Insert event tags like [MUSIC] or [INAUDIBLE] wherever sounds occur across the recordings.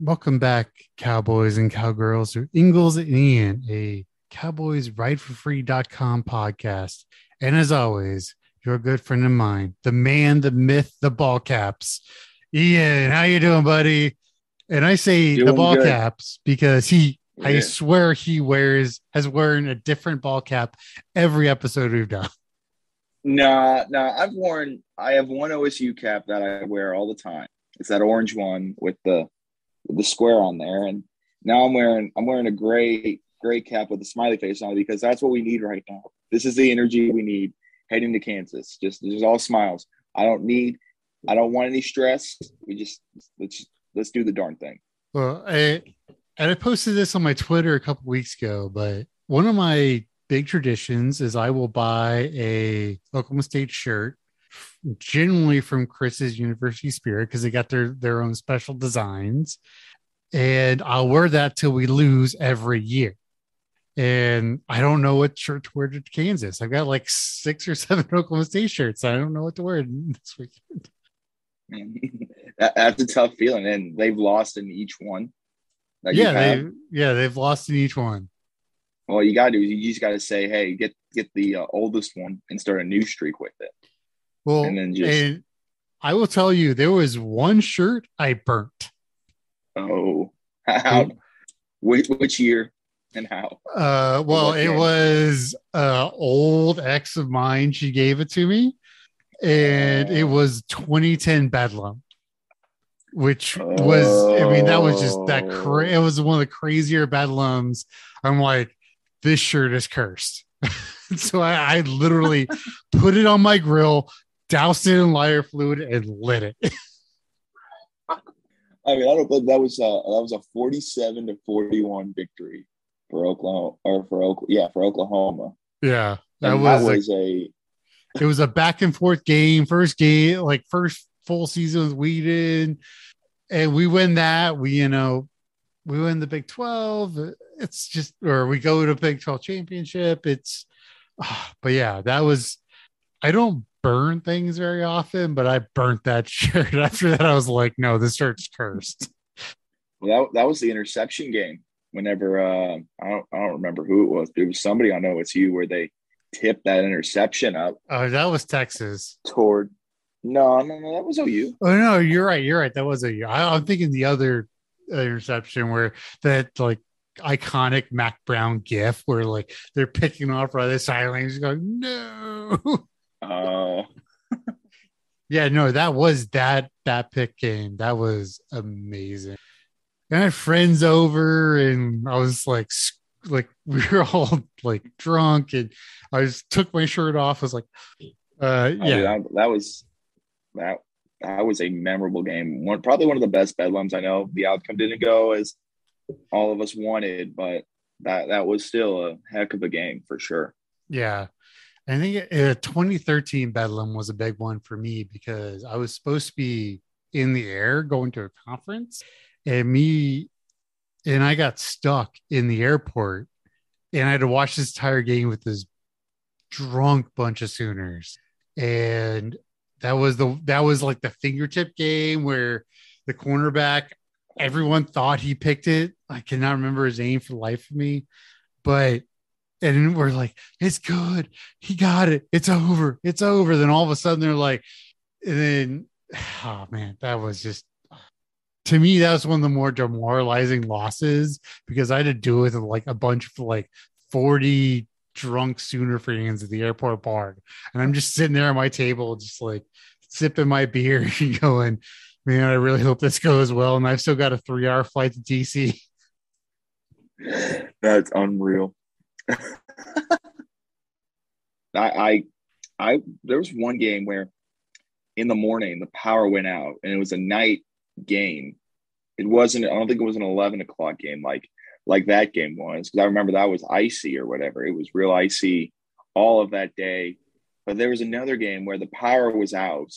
Welcome back, cowboys and cowgirls, to Ingles and Ian, a Cowboys Ride for Free.com podcast. And as always, you're a good friend of mine, the man, the myth, the ball caps. Ian, how you doing, buddy? And I say Doing the ball good. caps because he, I swear, he wears has worn a different ball cap every episode we've done. Nah, nah. I've worn. I have one OSU cap that I wear all the time. It's that orange one with the the square on there. And now I'm wearing. I'm wearing a gray gray cap with a smiley face on it because that's what we need right now. This is the energy we need heading to Kansas. Just just all smiles. I don't need. I don't want any stress. We just let's let's do the darn thing. Well, I and I posted this on my Twitter a couple weeks ago, but one of my big traditions is I will buy a Oklahoma State shirt, generally from Chris's University Spirit, because they got their their own special designs, and I'll wear that till we lose every year. And I don't know what shirt to wear to Kansas. I've got like six or seven [LAUGHS] Oklahoma State shirts. I don't know what to wear [LAUGHS] this weekend. Man, [LAUGHS] that, that's a tough feeling, and they've lost in each one. Yeah, they yeah they've lost in each one. Well, you gotta do is you just gotta say, hey, get get the uh, oldest one and start a new streak with it. Well, And then just- and I will tell you, there was one shirt I burnt. Oh, [LAUGHS] how? which, which year and how? Uh, well, it was uh old ex of mine. She gave it to me, and it Oh. was 2010 Bedlam, which was, I mean, that was just that. Cra- Oh. it was one of the crazier Bedlams. I'm like, this shirt is cursed. [LAUGHS] so I, I literally put it on my grill, doused it in lighter fluid, and lit it. [LAUGHS] I mean, I don't believe that was a, that was a forty-seven to forty-one victory for Oklahoma or for Oklahoma. Yeah, for Oklahoma. yeah, that And was, that a- was a it was a back and forth game. First game, like first full season with Weeden, and we win that. We, you know, we win the Big 12. It's just, or we go to Big 12 championship. It's, ah, but yeah, that was, I don't burn things very often, but I burnt that [LAUGHS] shirt. After that, I was like, no, this shirt's cursed. well, that, that was the interception game. Whenever uh, I don't I don't remember who it was, but it was somebody I know it's you where they tipped that interception up Oh, that was Texas. toward. No, no, no, that was OU. Oh no, you're right. You're right. That was a. I, I'm thinking the other interception where that like iconic Mack Brown gif where like they're picking off right the sidelines, just going no. [LAUGHS] Oh, [LAUGHS] yeah, no, that was that that pick game. That was amazing. And I had friends over, and I was like, like [LAUGHS] we were all like drunk, and I just took my shirt off. I was like, uh, yeah, yeah, that, that was that that was a memorable game. One probably one of the best bedlams I know. The outcome didn't go as all of us wanted, but that that was still a heck of a game for sure. Yeah. I think uh, 2013 Bedlam was a big one for me because I was supposed to be in the air going to a conference and me and I got stuck in the airport and I had to watch this entire game with this drunk bunch of Sooners. And that was the that was like the fingertip game where the cornerback everyone thought he picked it. I cannot remember his name for the life of me, but and we're like, it's good. He got it. It's over. It's over. Then all of a sudden they're like, and then, [SIGHS] oh man, that was just to me, that was one of the more demoralizing losses because I had to do it with like a bunch of like 40 drunk Sooner fans at the airport bar. And I'm just sitting there at my table, just like sipping my beer [LAUGHS] and going, man, I really hope this goes well. And I've still got a three hour flight to DC. That's unreal. [LAUGHS] I, I, I, there was one game where in the morning the power went out and it was a night game. It wasn't, I don't think it was an 11 o'clock game like, like that game was. Cause I remember that was icy or whatever. It was real icy all of that day. But there was another game where the power was out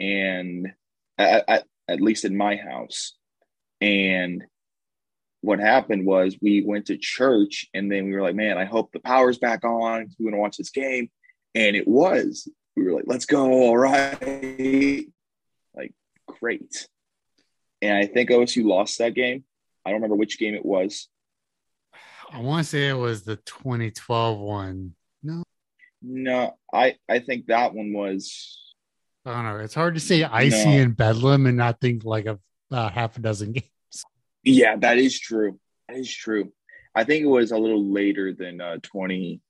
and at, at, at least in my house. And what happened was we went to church and then we were like, man, I hope the power's back on. We want to watch this game. And it was. We were like, let's go. All right. Like, great. and I think OSU lost that game. I don't remember which game it was. I want to say it was the 2012 one. No, No, I I think that one was. I don't know. It's hard to say icy No. in Bedlam and not think like a uh, half a dozen [LAUGHS] games. Yeah, that is true. That is true. I think it was a little later than uh, 20.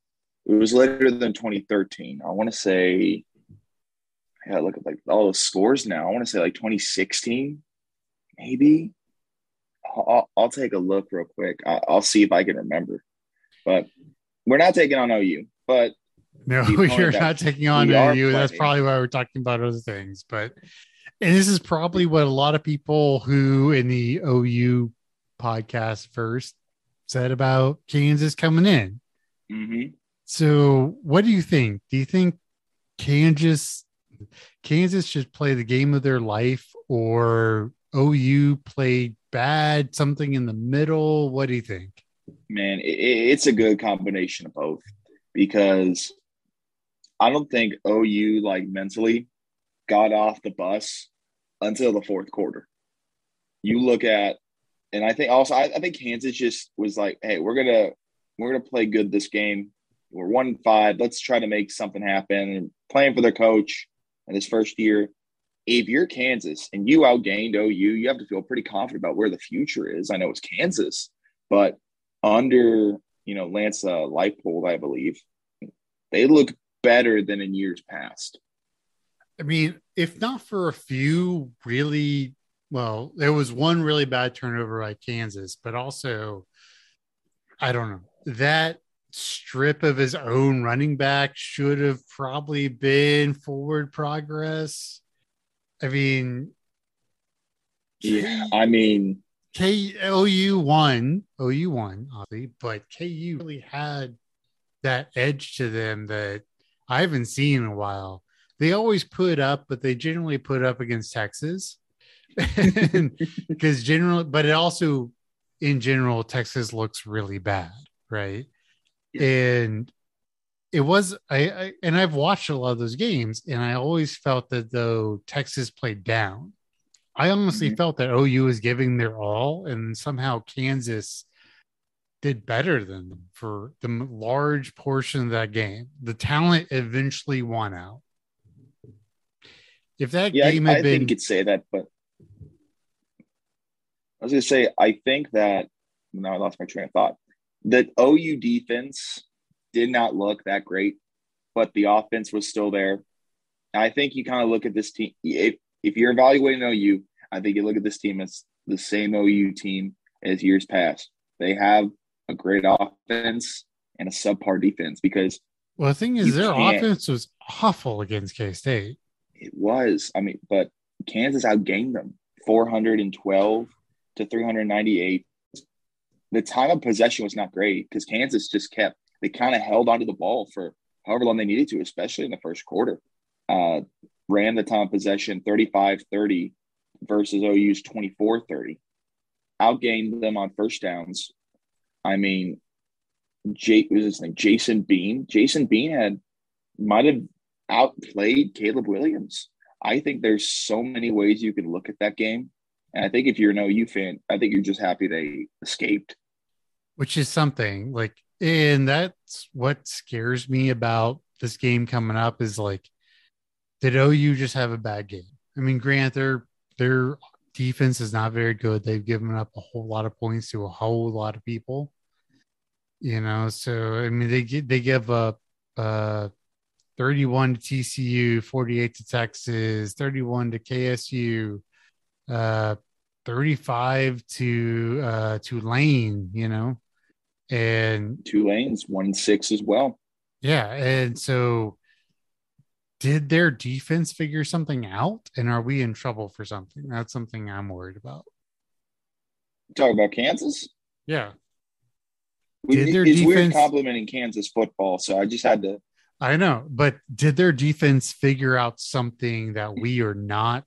It was later than 2013. I want to say. I gotta look at like all the scores now. I want to say like 2016, maybe. I'll, I'll, I'll take a look real quick. I, I'll see if I can remember. But we're not taking on OU. But No, [LAUGHS] you're not taking on you. That's probably why we're talking about other things. But and this is probably what a lot of people who in the OU podcast first said about Kansas coming in. mhm. So, what do you think? Do you think Kansas Kansas should play the game of their life or OU played bad, something in the middle? What do you think? man, it- it's a good combination of both because I don't think OU like mentally got off the bus until the fourth quarter. You look at, and I think also I, I think Kansas just was like, hey, we're gonna we're gonna play good this game. We're one five. Let's try to make something happen. And playing for their coach in his first year. If you're Kansas and you outgained OU, you have to feel pretty confident about where the future is. I know it's Kansas, but under you know Lance uh, Leipold, I believe, they look better than in years past. I mean, if not for a few really, well, there was one really bad turnover by Kansas, but also, I don't know, that strip of his own running back should have probably been forward progress. I mean, Yeah, I mean, K OU won, OU won, obviously, but KU really had that edge to them that I haven't seen in a while. They always put up, but they generally put up against Texas. [LAUGHS] Because generally, but it also, in general, Texas looks really bad, right? And it was I, I and I've watched a lot of those games, and I always felt that though Texas played down. I honestly Mhm. felt that OU was giving their all, and somehow Kansas did better than them for the large portion of that game. The talent eventually won out. If that yeah, I, game I had think been, you could say that, but I was going to say, I think that now I lost my train of thought. The OU defense did not look that great, but the offense was still there. I think you kind of look at this team. If if you're evaluating OU, I think you look at this team as the same OU team as years past. They have a great offense and a subpar defense because well, the thing is, their offense was awful against K State. It was. I mean, but Kansas outgained them 412 to 398. The time of possession was not great because Kansas just kept, they kind of held onto the ball for however long they needed to, especially in the first quarter. Uh, ran the time of possession 35 30 versus OU's 24 30. Outgained them on first downs. I mean, what was his name? Jason Bean. Jason Bean had, might have outplayed Caleb Williams. I think there's so many ways you can look at that game. And I think if you're an OU fan, I think you're just happy they escaped. which is something like and that's what scares me about this game coming up is like did OU just have a bad game? I mean, grant their their defense is not very good. They've given up a whole lot of points to a whole lot of people. You know, so I mean they they give up uh 31 to TCU, 48 to Texas, 31 to KSU, uh 35 to uh Tulane, you know. And Tulane's, one and six as well. yeah, and so did their defense figure something out and are we in trouble for something? That's something I'm worried about. Talk about Kansas. Yeah. We, Did their it's weird defense- complimenting Kansas football, so I just had to. I know, but did their defense figure out something that we are not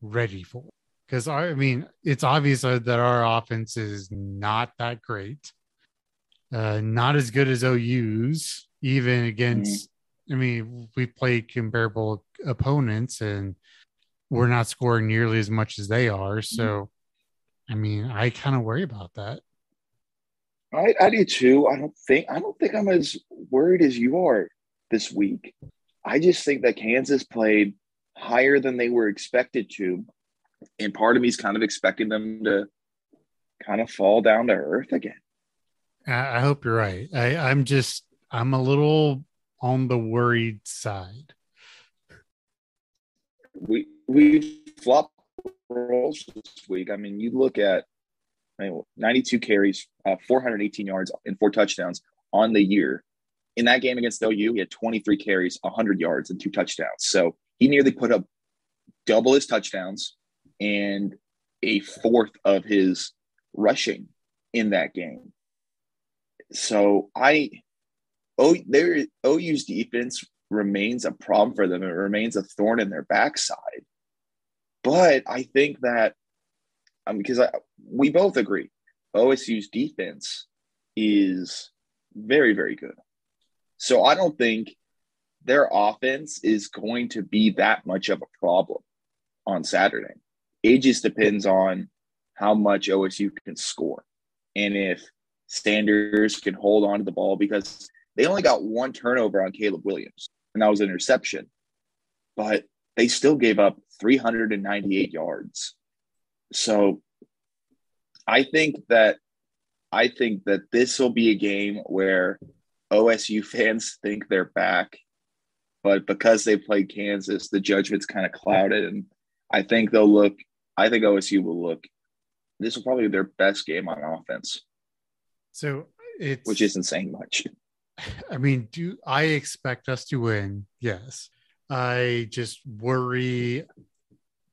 ready for? Because I mean, it's obvious that our offense is not that great, uh, not as good as OU's, even against. I mean, we played comparable opponents, and we're not scoring nearly as much as they are. So, I mean, I kind of worry about that. I, I do too. I don't think I don't think I'm as worried as you are this week. I just think that Kansas played higher than they were expected to, and part of me is kind of expecting them to kind of fall down to earth again. I, I hope you're right. I, I'm just I'm a little on the worried side. We we flop roles this week. I mean, you look at I mean, 92 carries, uh, 418 yards, and four touchdowns on the year. In that game against OU, he had 23 carries, 100 yards, and two touchdowns. So he nearly put up double his touchdowns and a fourth of his rushing in that game. So I, oh, there OU's defense remains a problem for them. It remains a thorn in their backside. But I think that because I, we both agree OSU's defense is very, very good. So I don't think their offense is going to be that much of a problem on Saturday. It just depends on how much OSU can score and if Sanders can hold on to the ball because they only got one turnover on Caleb Williams, and that was an interception. But they still gave up 398 yards. So I think that I think that this will be a game where OSU fans think they're back, but because they played Kansas, the judgment's kind of clouded, and I think they'll look. I think OSU will look. This will probably be their best game on offense. So it's which isn't saying much. [LAUGHS] I mean, do I expect us to win? Yes. I just worry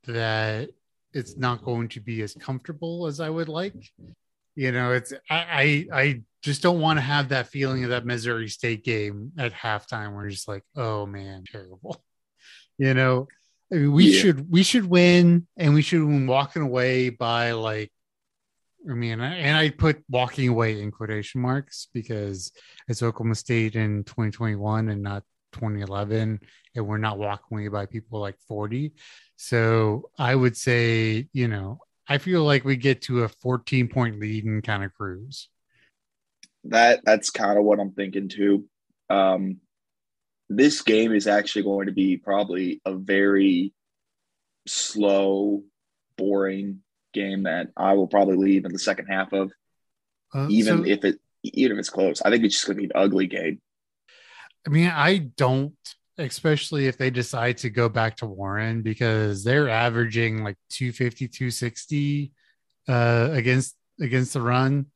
that it's not going to be as comfortable as I would like. You know, it's I I, I just don't want to have that feeling of that Missouri State game at halftime where you're just like, oh man, terrible. [LAUGHS] You know, I mean, we yeah. should we should win and we should win walking away by like I mean, and I put walking away in quotation marks because it's Oklahoma State in 2021 and not 2011 and we're not walking away by people like 40 so i would say you know i feel like we get to a 14 point lead and kind of cruise that that's kind of what i'm thinking too. Um this game is actually going to be probably a very slow boring game that i will probably leave in the second half of uh, even so- if it even if it's close. I think it's just going to be an ugly game. I mean, I don't, especially if they decide to go back to Warren because they're averaging like 250, 260 uh, against against the run.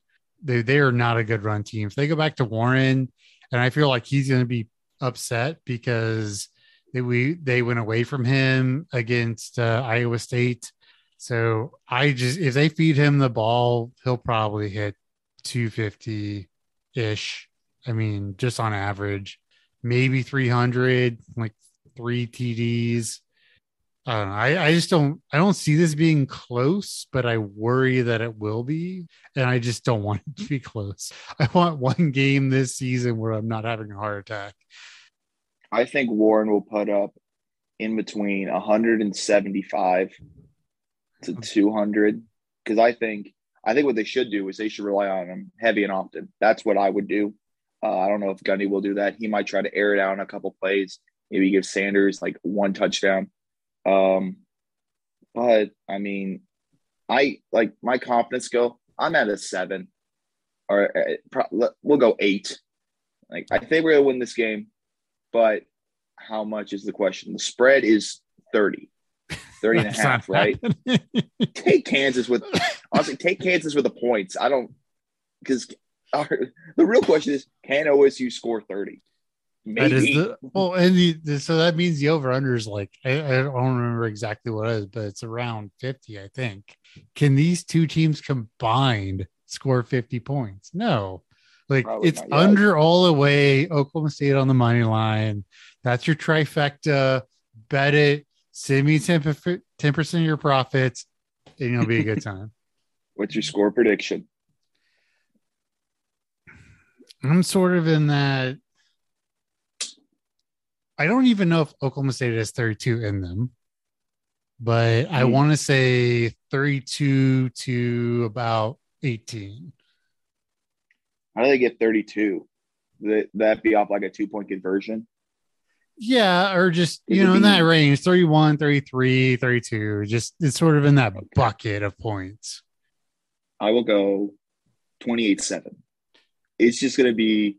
They they are not a good run team. If they go back to Warren, and I feel like he's going to be upset because they we they went away from him against uh, Iowa State. So I just if they feed him the ball, he'll probably hit 250 ish. I mean, just on average maybe 300, like three TDs. I don't know. I, I just don't I don't see this being close, but I worry that it will be. And I just don't want it to be close. I want one game this season where I'm not having a heart attack. I think Warren will put up in between 175 to hmm. 200 because I think I think what they should do is they should rely on him heavy and often. That's what I would do. Uh, I don't know if Gundy will do that. He might try to air it out in a couple plays. Maybe give Sanders like one touchdown. Um, but I mean, I like my confidence go. I'm at a seven, or uh, we'll go eight. Like I think we're gonna win this game, but how much is the question? The spread is 30. 30 and a [LAUGHS] half, right? take Kansas with honestly, take Kansas with the points. I don't because [LAUGHS] the real question is can OSU score 30? Maybe. That is the, well, and the, so that means the over under is like, I, I, don't remember exactly what it is, but it's around 50, I think. Can these two teams combined score 50 points? No. Like Probably it's under all the way Oklahoma State on the money line. That's your trifecta. Bet it. Send me 10, 10% of your profits, and it'll be a good [LAUGHS] time. What's your score prediction? I'm sort of in that. I don't even know if Oklahoma State has 32 in them, but I Hmm. want to say 32 to about 18. How do they get 32? That that be off like a two point conversion? Yeah, or just, you know, in that range 31, 33, 32. Just it's sort of in that bucket of points. I will go 28 7. It's just going to be,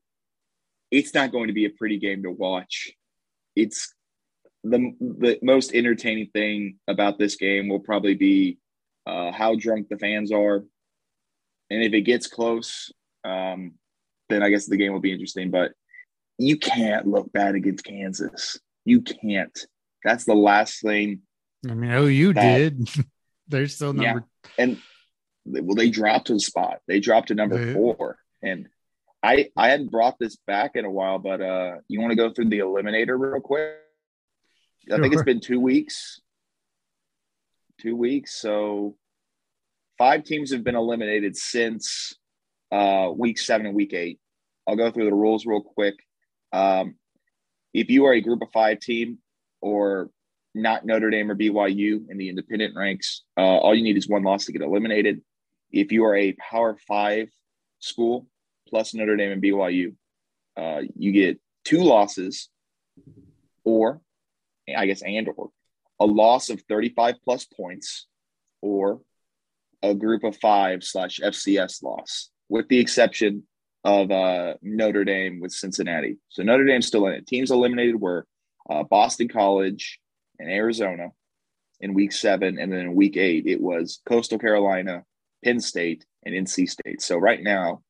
it's not going to be a pretty game to watch. It's the, the most entertaining thing about this game will probably be uh, how drunk the fans are. And if it gets close, um, then I guess the game will be interesting. But you can't look bad against Kansas. You can't. That's the last thing I mean, OU That- did. [LAUGHS] They're still Yeah. number and well, they dropped to a spot. They dropped to number four, and I I hadn't brought this back in a while, but uh, you want to go through the eliminator real quick? I think it's been two weeks. Two weeks, so five teams have been eliminated since uh, week seven and week eight. I'll go through the rules real quick. Um, if you are a group of five team or not Notre Dame or BYU in the independent ranks, uh, all you need is one loss to get eliminated. If you are a Power Five school plus Notre Dame and BYU, uh, you get two losses, or I guess and or a loss of 35 plus points, or a group of five slash FCS loss, with the exception of uh, Notre Dame with Cincinnati. So Notre Dame's still in it. Teams eliminated were uh, Boston College and Arizona in week seven. And then in week eight, it was Coastal Carolina, Penn State, and NC State. So right now,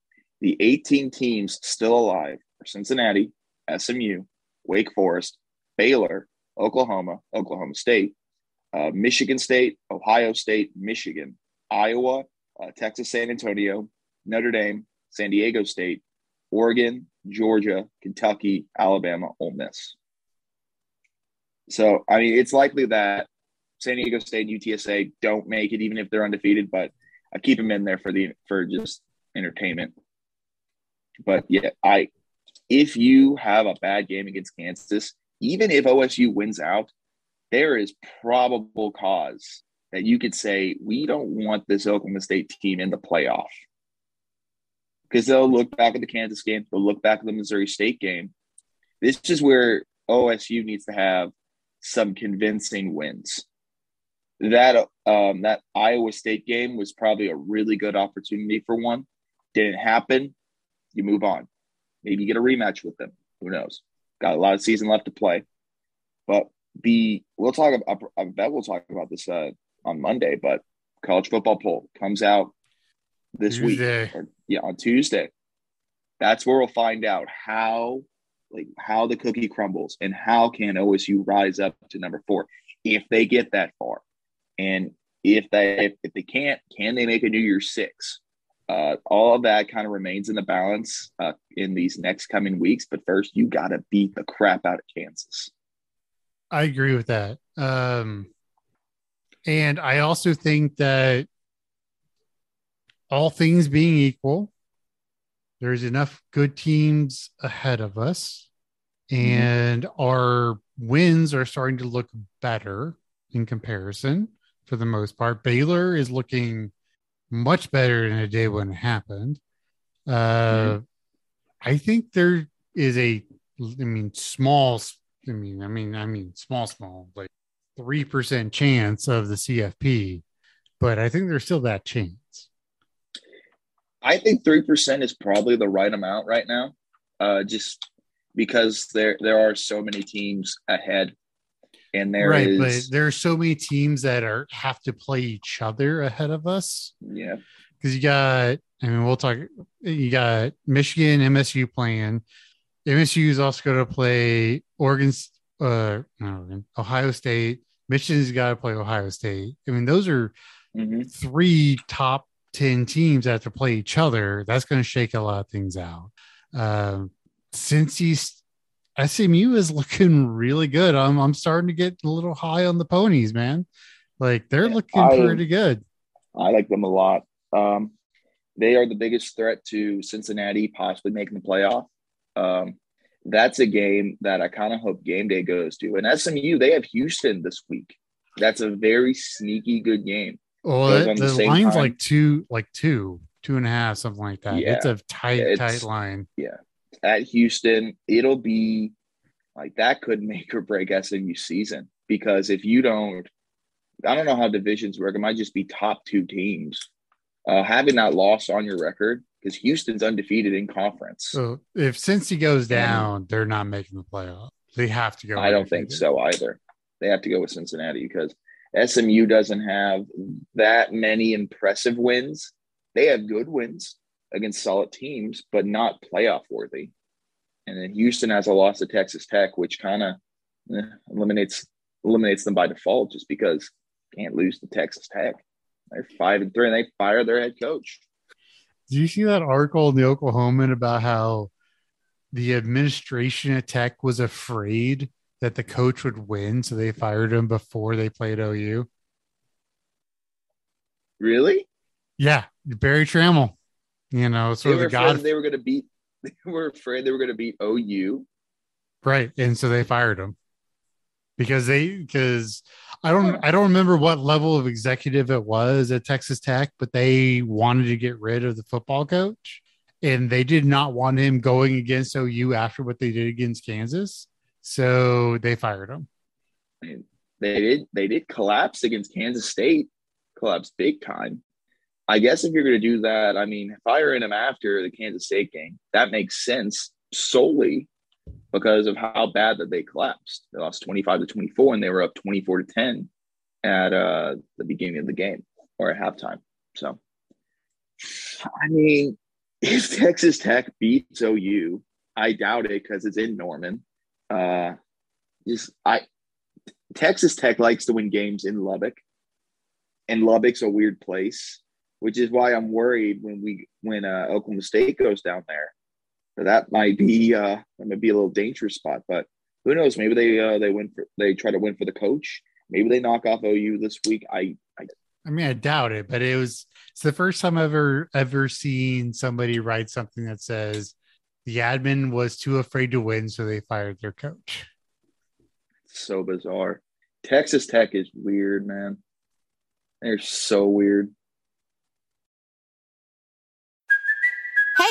the 18 teams still alive are Cincinnati, SMU, Wake Forest, Baylor, Oklahoma, Oklahoma State, uh, Michigan State, Ohio State, Michigan, Iowa, uh, Texas San Antonio, Notre Dame, San Diego State, Oregon, Georgia, Kentucky, Alabama, Ole Miss. So, I mean, it's likely that San Diego State and UTSA don't make it, even if they're undefeated. But I keep them in there for the for just entertainment. But yeah, I if you have a bad game against Kansas, even if OSU wins out, there is probable cause that you could say we don't want this Oklahoma State team in the playoff because they'll look back at the Kansas game, they'll look back at the Missouri State game. This is where OSU needs to have some convincing wins. That um, that Iowa State game was probably a really good opportunity for one. Didn't happen. You move on. Maybe you get a rematch with them. Who knows? Got a lot of season left to play. But the we'll talk about. I bet we'll talk about this uh, on Monday. But college football poll comes out this Tuesday. week, or yeah, on Tuesday. That's where we'll find out how like how the cookie crumbles and how can OSU rise up to number four if they get that far, and if they if, they can't, can they make a New Year's Six? Uh, all of that kind of remains in the balance uh, in these next coming weeks. But first, you got to beat the crap out of Kansas. I agree with that. Um, and I also think that all things being equal, there's enough good teams ahead of us, and our wins are starting to look better in comparison for the most part. Baylor is looking much better than it did when it happened. Uh, I think there is a, I mean, small, I mean, I mean, I mean, small, small, like three percent chance of the CFP, but I think there's still that chance. I think three percent is probably the right amount right now, uh, just because there there are so many teams ahead, and there right, is but there are so many teams that are have to play each other ahead of us yeah because you got. I mean, we'll talk. You got Michigan, MSU playing. MSU is also going to play Oregon's, uh, Oregon, Ohio State. Michigan's got to play Ohio State. I mean, those are Mhm. three top 10 teams that have to play each other. That's going to shake a lot of things out. Um, since he's SMU is looking really good. I'm, I'm starting to get a little high on the ponies, man. Like they're looking I- pretty good. I like them a lot. Um, they are the biggest threat to Cincinnati possibly making the playoff. Um, that's a game that I kind of hope game day goes to. And SMU, they have Houston this week. That's a very sneaky good game. Well, the, the line's time. like two, like two, two and a half, something like that. Yeah. It's a tight, It's- tight line. At Houston, it'll be like that could make or break SMU season because if you don't, I don't know how divisions work. It might just be top two teams. Uh, having that loss on your record because Houston's undefeated in conference. So if Cincy goes down, they're not making the playoff. They have to go. I don't think so either. They have to go with Cincinnati because SMU doesn't have that many impressive wins. They have good wins against solid teams, but not playoff worthy. And then Houston has a loss to Texas Tech, which kind of eh, eliminates eliminates them by default, just because can't lose to Texas Tech. They're five and three, and they fire their head coach. Do you see that article in the Oklahoman about how the administration at Tech was afraid that the coach would win, so they fired him before they played OU? Really? Yeah, Berry Tramel. You know, They of were the god, they were going to beat. [LAUGHS] They were afraid they were going to beat OU. right? And so they fired him because they because I don't I don't remember what level of executive it was at Texas Tech, but they wanted to get rid of the football coach, and they did not want him going against OU after what they did against Kansas, so they fired him. They did they did collapse against Kansas State, collapse big time. I guess if you're going to do that, I mean, firing him after the Kansas State game, that makes sense solely because of how bad that they collapsed. They lost 25 to 24 and they were up 24 to 10 at uh, the beginning of the game or at halftime. So, I mean, [LAUGHS] if Texas Tech beats OU, I doubt it because it's in Norman. Uh, just I Texas Tech likes to win games in Lubbock, and Lubbock's a weird place, which is why I'm worried when we when uh, Oklahoma State goes down there. That might be uh, that might be a little dangerous spot, but who knows? Maybe they uh, they win for they try to win for the coach. Maybe they knock off OU this week. I, I I mean, I doubt it, but it was it's the first time I've ever ever seen somebody write something that says the admin was too afraid to win, so they fired their coach. so bizarre. Texas Tech is weird, man. They're so weird.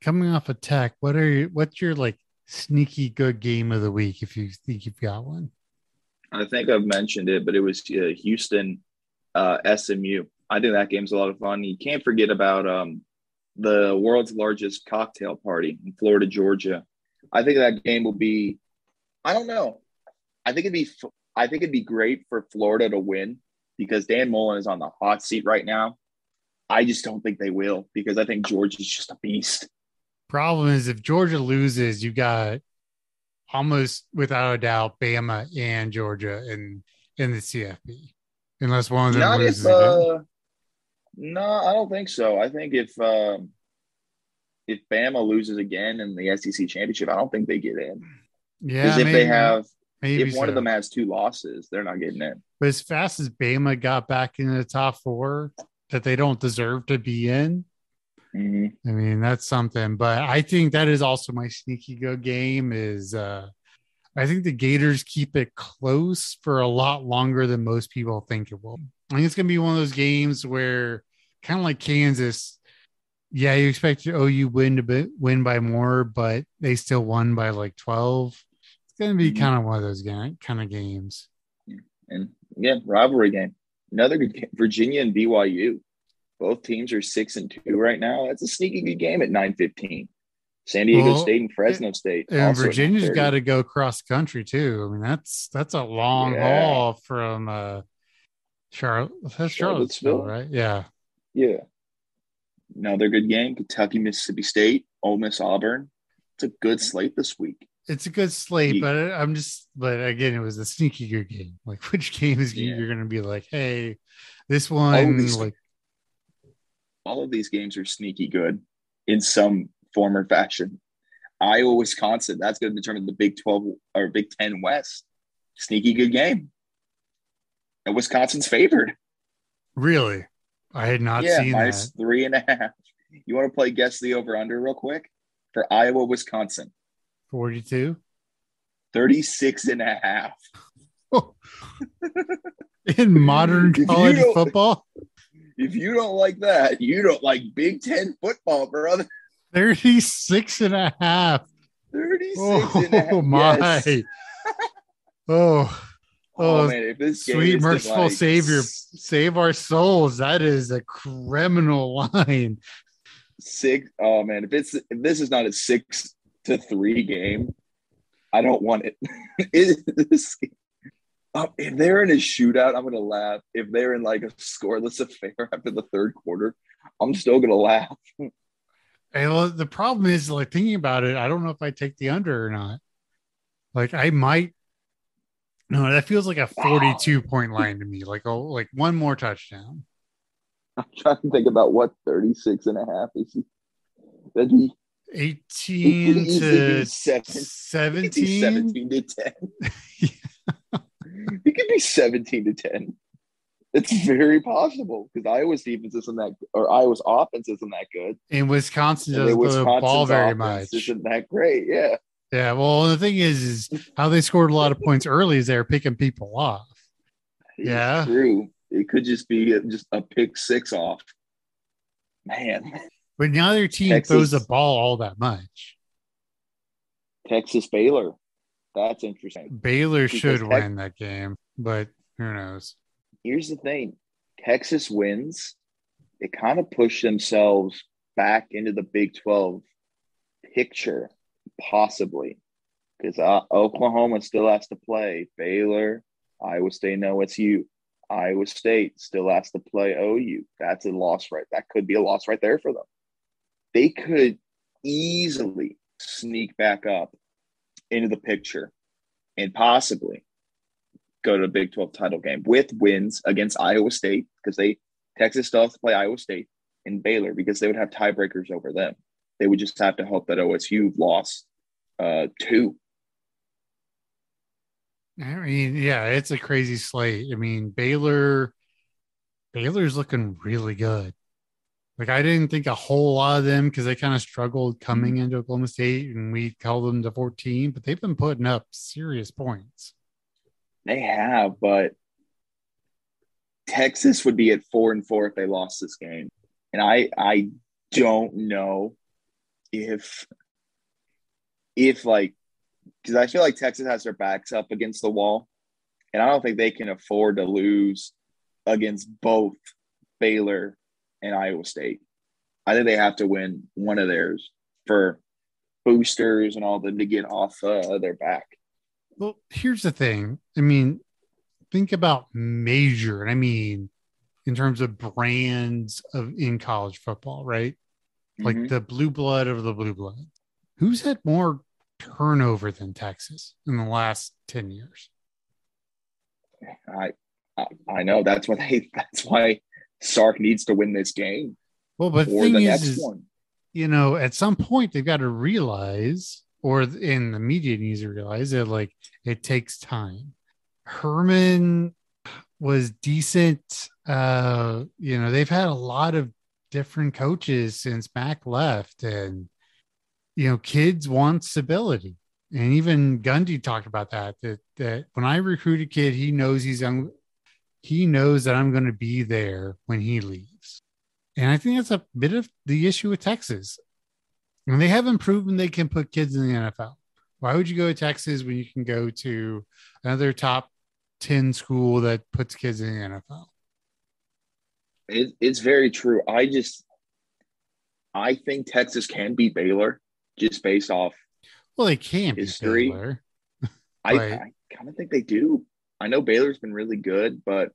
Coming off of tech, what are you, what's your like sneaky good game of the week if you think you've got one? I think I've mentioned it, but it was uh, Houston uh, SMU. I think that game's a lot of fun. You can't forget about um, the world's largest cocktail party in Florida, Georgia. I think that game will be. I don't know. I think it'd be. I think it'd be great for Florida to win because Dan Mullen is on the hot seat right now. I just don't think they will because I think Georgia's just a beast. Problem is, if Georgia loses, you got almost without a doubt Bama and Georgia in in the CFP, unless one of them Not loses if. Uh, no, I don't think so. I think if um, if Bama loses again in the SEC championship, I don't think they get in. Yeah, Because if they have, maybe if one of them has two losses, they're not getting in. But as fast as Bama got back into the top four that they don't deserve to be in, Mhm. I mean, that's something. But I think that is also my sneaky go game is uh I think the Gators keep it close for a lot longer than most people think it will. I think it's gonna be one of those games where kind of like Kansas, yeah, you expect OU win to be, win by more, but they still won by like 12. It's gonna be Mhm. kind of one of those ga- kind of games. And again, rivalry game. Another good game. Virginia and BYU. Both teams are six and two right now. That's a sneaky good game at nine fifteen. San Diego Well, State and Fresno State. And Virginia's 9:30. got to go cross country too. I mean, that's that's a long Yeah. haul from uh Charlotte. That's Charlottesville, Charlottesville. right? Yeah. Yeah. Another good game. Kentucky, Mississippi State, Ole Miss, Auburn. It's a good slate this week. it's a good slate, Ye- but I'm just, but again, it was a sneaky good game. Like, [LAUGHS] which games Yeah. you're going to be like, hey, this one, these- like, all of these games are sneaky good in some form or fashion. Iowa, Wisconsin, that's going to determine the Big 12 or Big 10 West. Sneaky good game. And Wisconsin's favored. really, I had not yeah, seen minus that. three and a half. You want to play guess the over under real quick? For Iowa, Wisconsin, 42. 36 and a half. [LAUGHS] In modern [LAUGHS] college football, If you don't like that, you don't like Big 10 football, brother. 36 and a half. 36 Oh, and a oh, half. [LAUGHS] my. Yes. [LAUGHS] Oh, Oh, Oh, man, sweet, merciful like Savior, save our souls. That is a criminal [LAUGHS] line. six. Oh man, if it's if this is not a six to three game, I don't want it. Um, if they're in a shootout, I'm gonna laugh. If they're in like a scoreless [LAUGHS] affair after the third quarter, I'm still gonna laugh. And well, the problem is, like, thinking about it, I don't know if I take the under or not. Like, I might. No, that feels like a 42 point line to me. Like, oh, like one more touchdown. [LAUGHS] I'm trying to think about what 36 and a half is. That'd be 18 to be seven. It could be 17. 17 to 10. [LAUGHS] it could be 17 to 10. It's very possible because Iowa's defense isn't that, or Iowa's offense isn't that good. And Wisconsin And doesn't throw the ball very much. Isn't that great? Yeah. Yeah. Well, the thing is, is how they scored a lot of points early is they're picking people off. It's Yeah. True. It could just be a- just a pick six off. Man, But now their team Texas- throws the ball all that much. Texas Baylor. That's interesting. Baylor Because should win that game, but who knows? Here's the thing Texas wins, they kind of push themselves back into the Big 12 picture, possibly, because uh, Oklahoma still has to play Baylor, Iowa State, no, it's you. Iowa State still has to play OU. That's a loss right. That could be a loss right there for them. They could easily sneak back up into the picture and possibly go to the Big 12 title game with wins against Iowa State because they Texas still has to play Iowa State and Baylor because they would have tiebreakers over them. They would just have to hope that OSU lost uh, two. I mean, yeah, it's a crazy slate. I mean, Baylor, Baylor's looking really good. Like I didn't think a whole lot of them because they kind of struggled coming into Oklahoma State, and we called them to 14, but they've been putting up serious points. They have, but Texas would be at four and four if they lost this game. And I I don't know if if like because I feel like Texas has their backs up against the wall. And I don't think they can afford to lose against both Baylor and Iowa State. I think they have to win one of theirs for boosters and all them to get off uh, their back. Well, here's the thing. I mean, think about major, and I mean, in terms of brands of in college football, right? Like Mhm. the blue blood of the blue blood. Who's had more turnover than Texas in the last 10 years? I, I I know that's what they [LAUGHS] that's why Sark needs to win this game Well, but the thing the is, next is, one. you know, at some point they've got to realize, or in the media needs to realize that like it takes time. Herman was decent. Uh, you know, they've had a lot of different coaches since Mack left, and you know, kids want stability. And even Gundy talked about that. That that when I recruit a kid, he knows he's young. He knows that I'm going to be there when he leaves. And I think that's a bit of the issue with Texas. And they haven't proven they can put kids in the NFL. Why would you go to Texas when you can go to another top 10 school that puts kids in the NFL? It, it's very true. I just I think Texas can beat Baylor just based off. Well, they can't be History. Baylor. [LAUGHS] I. I kind of think they do. I know Baylor's been really good, but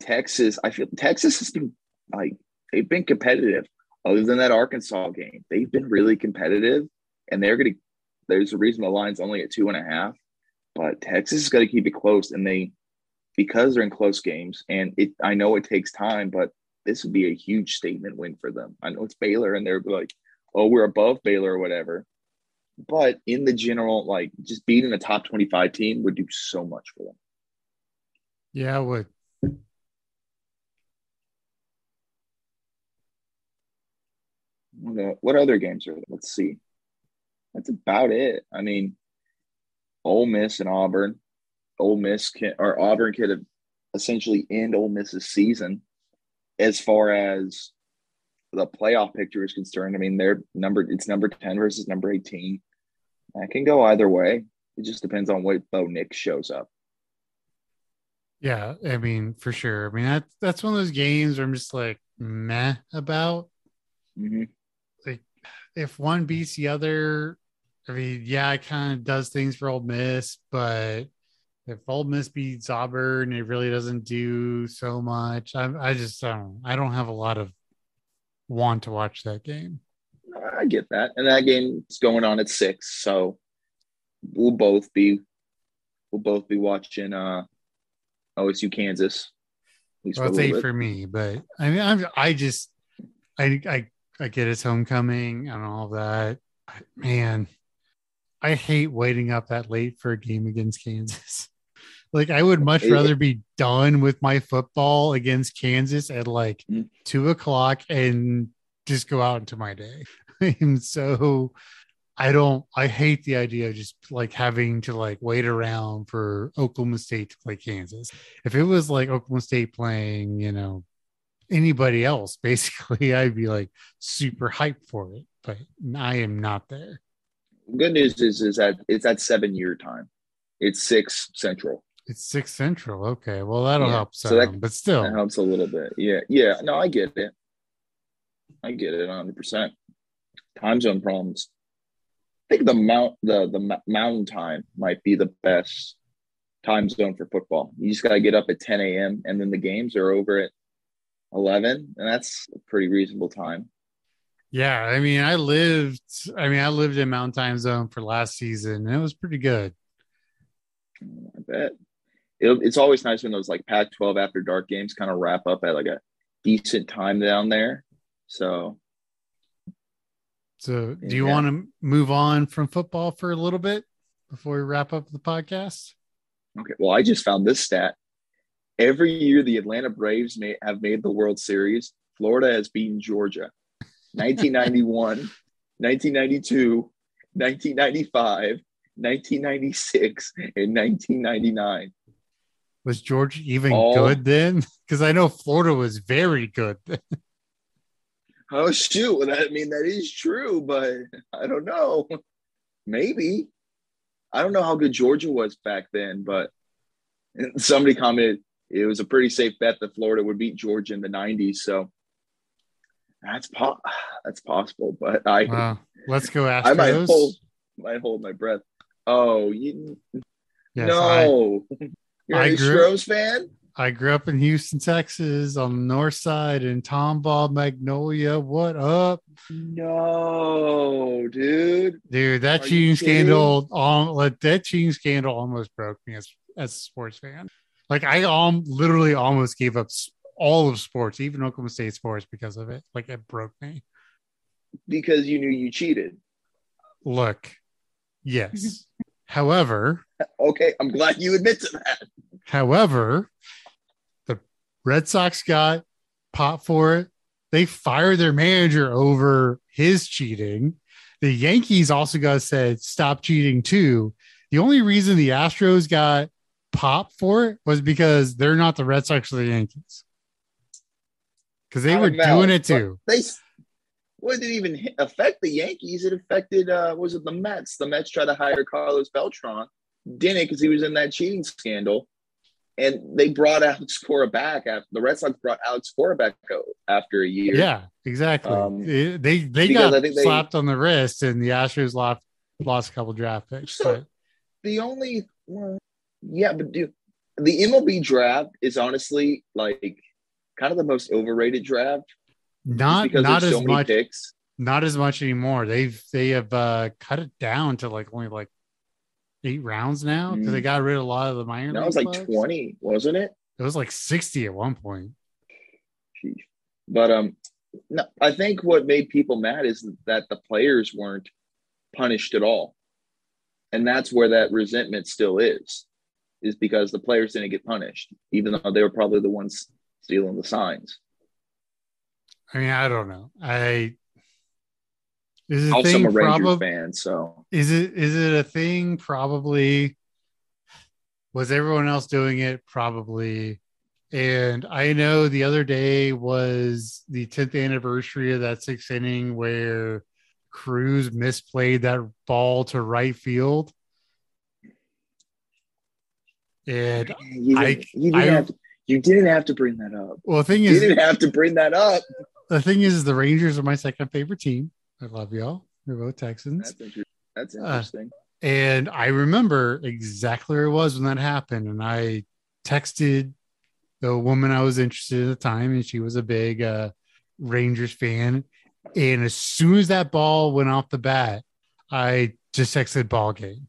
Texas, I feel Texas has been like they've been competitive. Other than that Arkansas game, they've been really competitive, and they're gonna there's a reason the line's only at two and a half, but Texas is going to keep it close, and they because they're in close games, and it I know it takes time, but this would be a huge statement win for them. I know it's Baylor, and they're like, oh, we're above Baylor or whatever. But in the general, like just beating a top 25 team would do so much for them. Yeah, would. What, uh, other games are there? Let's see. That's about it. I mean, Ole Miss and Auburn. Ole Miss can or Auburn could have essentially end Ole Miss's season as far as the playoff picture is concerned. I mean, they're number it's number 10 versus number 18. That can go either way. It just depends on what Bo Nix shows up. Yeah, I mean, for sure. I mean, that that's one of those games where I'm just like meh about. Mhm. If one beats the other, I mean, yeah, it kind of does things for Ole Miss, but if Ole Miss beats Auburn, it really doesn't do so much. I, I just don't. I don't have a lot of want to watch that game. I get that. And that game is going on at six. So we'll both be we'll both be watching uh OSU Kansas. At least Well, for it's eight little for me, but I mean, I'm, I just, I, I, I get it's homecoming and all that. Man, I hate waiting up that late for a game against Kansas. [LAUGHS] Like, I would much rather be done with my football against Kansas at like Mm. two o'clock and just go out into my day. [LAUGHS] I'm so, I don't, I hate the idea of just like having to like wait around for Oklahoma State to play Kansas if it was like Oklahoma State playing, you know, anybody else, [LAUGHS] basically, I'd be like super hyped for it. But I am not there. Good news is is that it's at seven year time. It's six central. It's six central. Okay, well that'll Yeah, help so that- but still, That helps a little bit. Yeah. Yeah. No, I get it. I get it 100%. Time zone problems. I think the mount the the mountain time might be the best time zone for football. You just got to get up at 10 a.m. and then the games are over at 11, and that's a pretty reasonable time. yeah. I mean, I lived. I mean, I lived in Mountain Time Zone for last season, and it was pretty good. I bet. It's always nice when those like Pac-12 after dark games kind of wrap up at like a decent time down there. So So, do you Yeah. want to move on from football for a little bit before we wrap up the podcast? Okay. Well, I just found this stat. Every year, the Atlanta Braves may have made the World Series. Florida has beaten Georgia. 1991, 1992, [LAUGHS] 1995, 1996, and 1999. Was Georgia even All- good then? [LAUGHS] Because I know Florida was very good. [LAUGHS] Oh shoot! I mean, that is true, but I don't know. Maybe I don't know how good Georgia was back then, but somebody commented it was a pretty safe bet that Florida would beat Georgia in the '90s. So that's po- that's possible, but I Wow. Let's go Astros. I might hold might hold my breath. Oh, you Yes, I, no! [LAUGHS] You're I an grew- Astros fan? I grew up in Houston, Texas, on the north side in Tomball, Magnolia. What up, No, dude. dude? That Are cheating scandal, um, like, that cheating scandal almost broke me as as a sports fan. Like I um literally almost gave up all of sports, even Oklahoma State sports, because of it. Like it broke me. Because you knew you cheated. Look, yes. [LAUGHS] However, Okay, I'm glad you admit to that. However, the Red Sox got pot for it. They fired their manager over his cheating. The Yankees also got said stop cheating too. The only reason the Astros got pop for it was because they're not the Red Sox or the Yankees. Because they were mouth, doing it too. They well, it didn't even affect the Yankees. It affected uh was it the Mets? The Mets tried to hire Carlos Beltran, didn't because he was in that cheating scandal. And they brought Alex Cora back after the Red Sox brought Alex Cora back after a year. Yeah, exactly. Um, they they, they got I think they- slapped on the wrist, and the Astros lost lost a couple draft picks. So- But The only well, yeah, but dude, the MLB draft is honestly like kind of the most overrated draft. not because not as so many much picks. not as much anymore. They've they have uh, cut it down to like only like eight rounds now because Mm. they got rid of a lot of the minor. That was like clubs. 20, wasn't it? It was like sixty at one point. But um, no, I think what made people mad is that the players weren't punished at all, and that's where that resentment still is, is because the players didn't get punished, even though they were probably the ones stealing the signs. I mean, I don't know. I is it Also, thing a Rangers probab- fan, so Is it is it a thing? Probably. Was everyone else doing it? Probably. And I know the other day was the 10th anniversary of that sixth inning where Cruz misplayed that ball to right field. And you I- didn't, you, didn't I- have to, you didn't have to bring that up. well, the thing You is, you didn't have to bring that up. the thing is, the Rangers are my second favorite team. I love y'all. We're both Texans. That's interesting. That's Uh. And I remember exactly where it was when that happened. And I texted the woman I was interested in at the time, and she was a big uh, Rangers fan. And as soon as that ball went off the bat, I just texted ball game.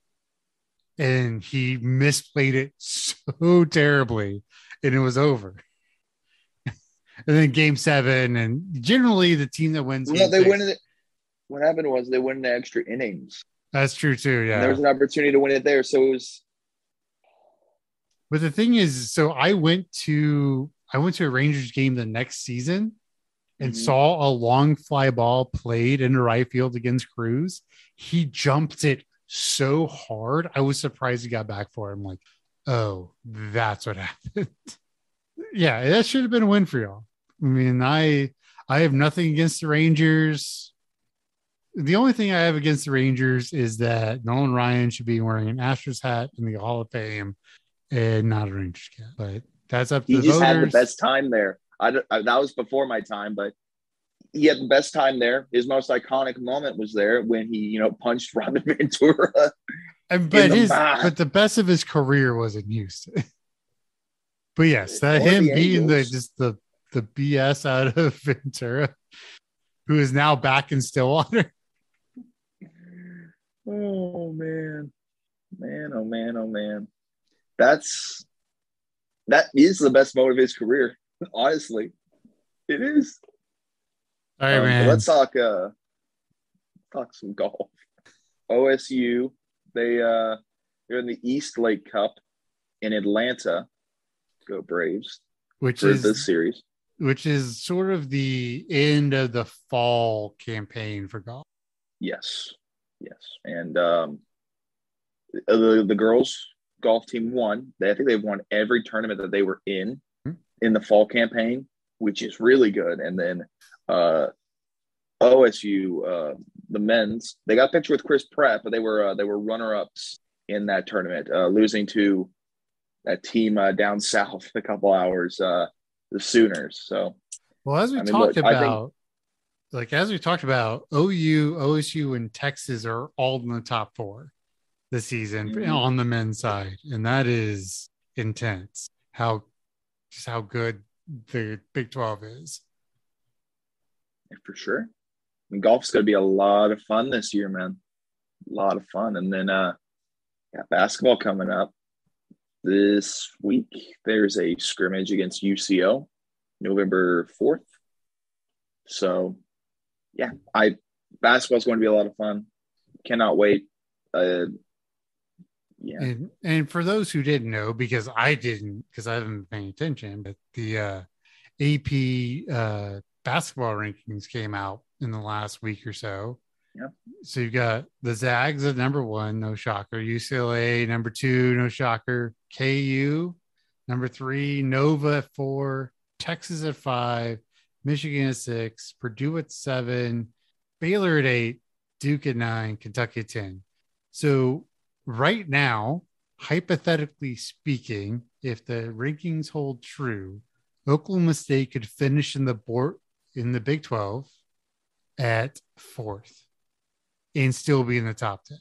And he misplayed it so [LAUGHS] terribly, and it was over. [LAUGHS] and then game seven, and generally the team that wins. no, they six- win it. What happened was they won the extra innings. That's true too. Yeah. And there was an opportunity to win it there. So it was But the thing is, so I went to I went to a Rangers game the next season and Mhm. saw a long fly ball played into right field against Cruz. He jumped it so hard. I was surprised he got back for it. I'm like, oh, that's what [LAUGHS] happened. yeah, that should have been a win for y'all. I mean, I I have nothing against the Rangers. The only thing I have against the Rangers is that Nolan Ryan should be wearing an Astros hat in the Hall of Fame and not a Rangers cap. But that's up to he the just had the best time there. I, I that was before my time, but he had the best time there. His most iconic moment was there when he, you know, punched [LAUGHS] Robin Ventura. And, but the his back. but the best of his career was in Houston. [LAUGHS] but yes, that him beating the just the the BS out of [LAUGHS] Ventura, who is now back in Stillwater. oh man, man, oh man, oh man. That's that is the best moment of his career. Honestly, it is. All right, Um, man. Let's talk. Uh, talk some golf. OSU. They uh, they're in the East Lake Cup in Atlanta. Go Braves which is this series. which is sort of the end of the fall campaign for golf. Yes, yes, and um, the the girls golf team won. They, I think they've won every tournament that they were in Hmm. in the fall campaign, which is really good. And then uh, OSU, uh, the men's, they got a picture with Chris Pratt, but they were uh, they were runner ups in that tournament, uh, losing to that team uh, down south [LAUGHS] a couple hours, uh, the Sooners. So Well, as we I mean, talked look, I think- about, like as we talked about, OU, OSU, and Texas are all in the top four this season Mhm. on the men's side, and that is intense. How just how good the Big Twelve is. For sure. Mean, golf's going to be a lot of fun this year, man. A lot of fun. And then, uh, got basketball coming up this week. There's a scrimmage against UCO, November 4th. So, yeah, I basketball's going to be a lot of fun. Cannot wait. Uh, yeah, And and for those who didn't know, because I didn't, because I haven't been paying attention, but the uh, AP uh, basketball rankings came out in the last week or so. Yep. So you've got the Zags at number one, no shocker. UCLA number two, no shocker. KU number three, Nova at four, Texas at five, Michigan at six, Purdue at seven, Baylor at eight, Duke at nine, Kentucky at ten. So right now, hypothetically speaking, if the rankings hold true, Oklahoma State could finish in the board in the Big 12 at fourth and still be in the top 10.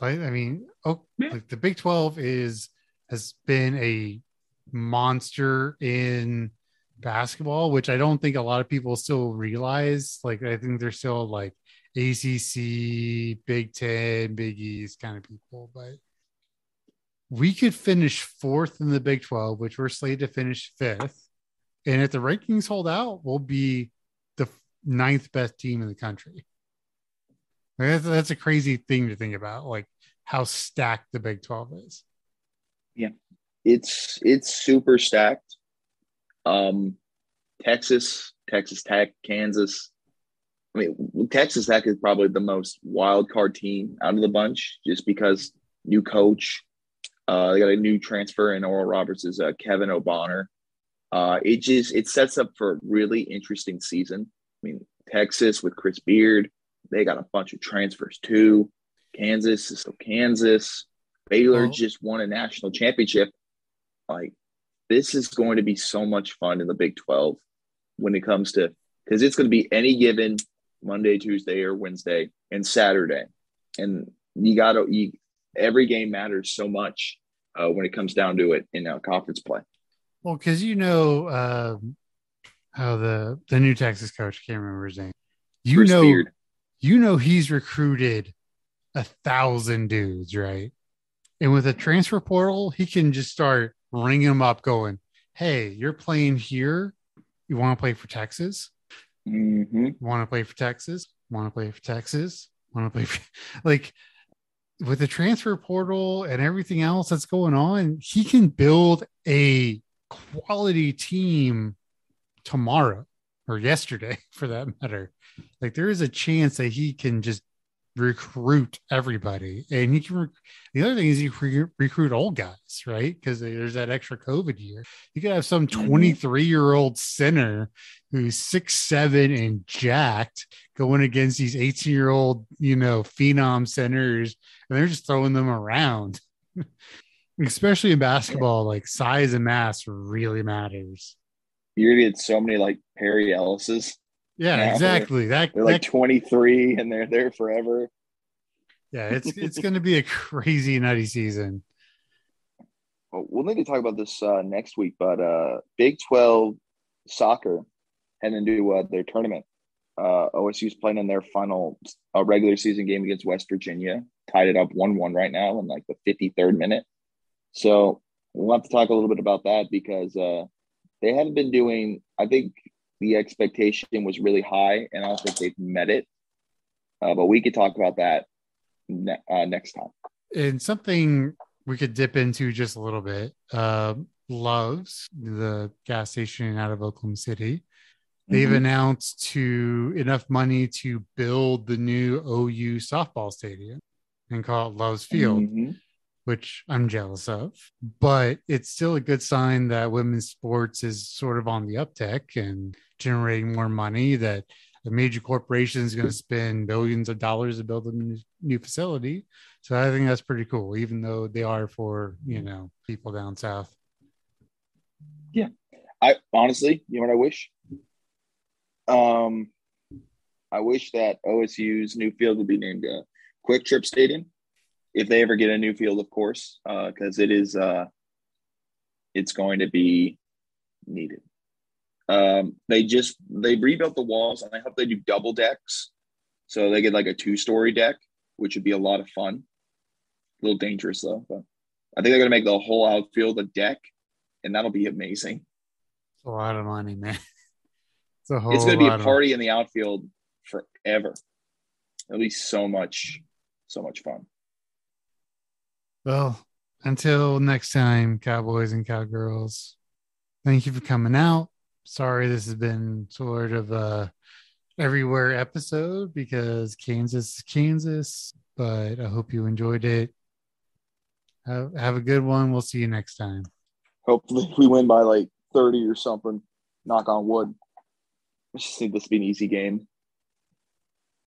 Right? I mean, oh, Yeah. like the Big 12 is has been a monster in basketball, which I don't think a lot of people still realize. Like, I think they're still like ACC, Big Ten, Big East kind of people, but we could finish fourth in the Big 12, which we're slated to finish fifth. And if the rankings hold out, we'll be the ninth best team in the country. That's, that's a crazy thing to think about, like how stacked the Big 12 is. Yeah. It's it's super stacked. Um Texas, Texas Tech, Kansas. I mean, Texas Tech is probably the most wild card team out of the bunch just because new coach. Uh, they got a new transfer in Oral Roberts is uh, Kevin Obanor. Uh, it just it sets up for a really interesting season. I mean, Texas with Chris Beard, they got a bunch of transfers too. Kansas is so Kansas. Baylor just won a national championship. Like this is going to be so much fun in the Big 12 when it comes to because it's going to be any given Monday, Tuesday, or Wednesday and Saturday. And you got to, every game matters so much uh, when it comes down to it in uh, conference play. Well, because you know uh, how the the new Texas coach can't remember his name. You Chris know, Beard. you know he's recruited a thousand dudes, right? And with a transfer portal, he can just start ringing them up, going, "Hey, you're playing here. You want to play for Texas? hmm Want to play for Texas? Want to play for Texas? Want to play for [LAUGHS] like." With the transfer portal and everything else that's going on, he can build a quality team tomorrow or yesterday [LAUGHS] for that matter. Like there is a chance that he can just recruit everybody. And he can, rec- the other thing is re- recruit old guys, right? Because there's that extra COVID year. You could have some Mhm. 23 year old center who's six, seven and jacked going against these 18 year old, you know, phenom centers. And they're just throwing them around. [LAUGHS] Especially in basketball, like size and mass really matters. You're gonna get so many like Perry Ellis's. Yeah, exactly. That, They're like that 23 and they're there forever. yeah, it's it's going to be a crazy nutty season. Well, we'll need to talk about this uh, next week, but uh, Big 12 soccer heading into uh, their tournament. Uh, OSU's playing in their final uh, regular season game against West Virginia, tied it up 1 1 right now in like the 53rd minute. So we'll have to talk a little bit about that because uh, they haven't been doing, I think the expectation was really high, and I don't think they've met it. Uh, but we could talk about that ne- uh, next time. And something we could dip into just a little bit. Uh, Loves, the gas station out of Oklahoma City, they've Mhm. announced to enough money to build the new OU softball stadium and call it Loves Field. Mhm. Which I'm jealous of. But it's still a good sign that women's sports is sort of on the uptick and generating more money. That a major corporation is going to spend billions of dollars to build a new- facility. So I think that's pretty cool, even though they are for you know people down south. Yeah, I honestly, you know what I wish? Um, I wish that OSU's new field would be named uh, QuikTrip Stadium, if they ever get a new field, of course, because it is uh, it's going to be needed. Um, they just they rebuilt the walls, and I hope they do double decks, so they get like a two story deck, which would be a lot of fun. A little dangerous though, but I think they're gonna make the whole outfield a deck, and that'll be amazing. It's a lot of money, man. [LAUGHS] It's a whole. it's going to be a of- party in the outfield forever. It'll be so much, so much fun. Well, until next time, cowboys and cowgirls, thank you for coming out. Sorry, this has been sort of a everywhere episode because Kansas is Kansas, but I hope you enjoyed it. Have, have a good one. We'll see you next time. Hopefully, we win by like thirty or something. Knock on wood. I just think this will be an easy game.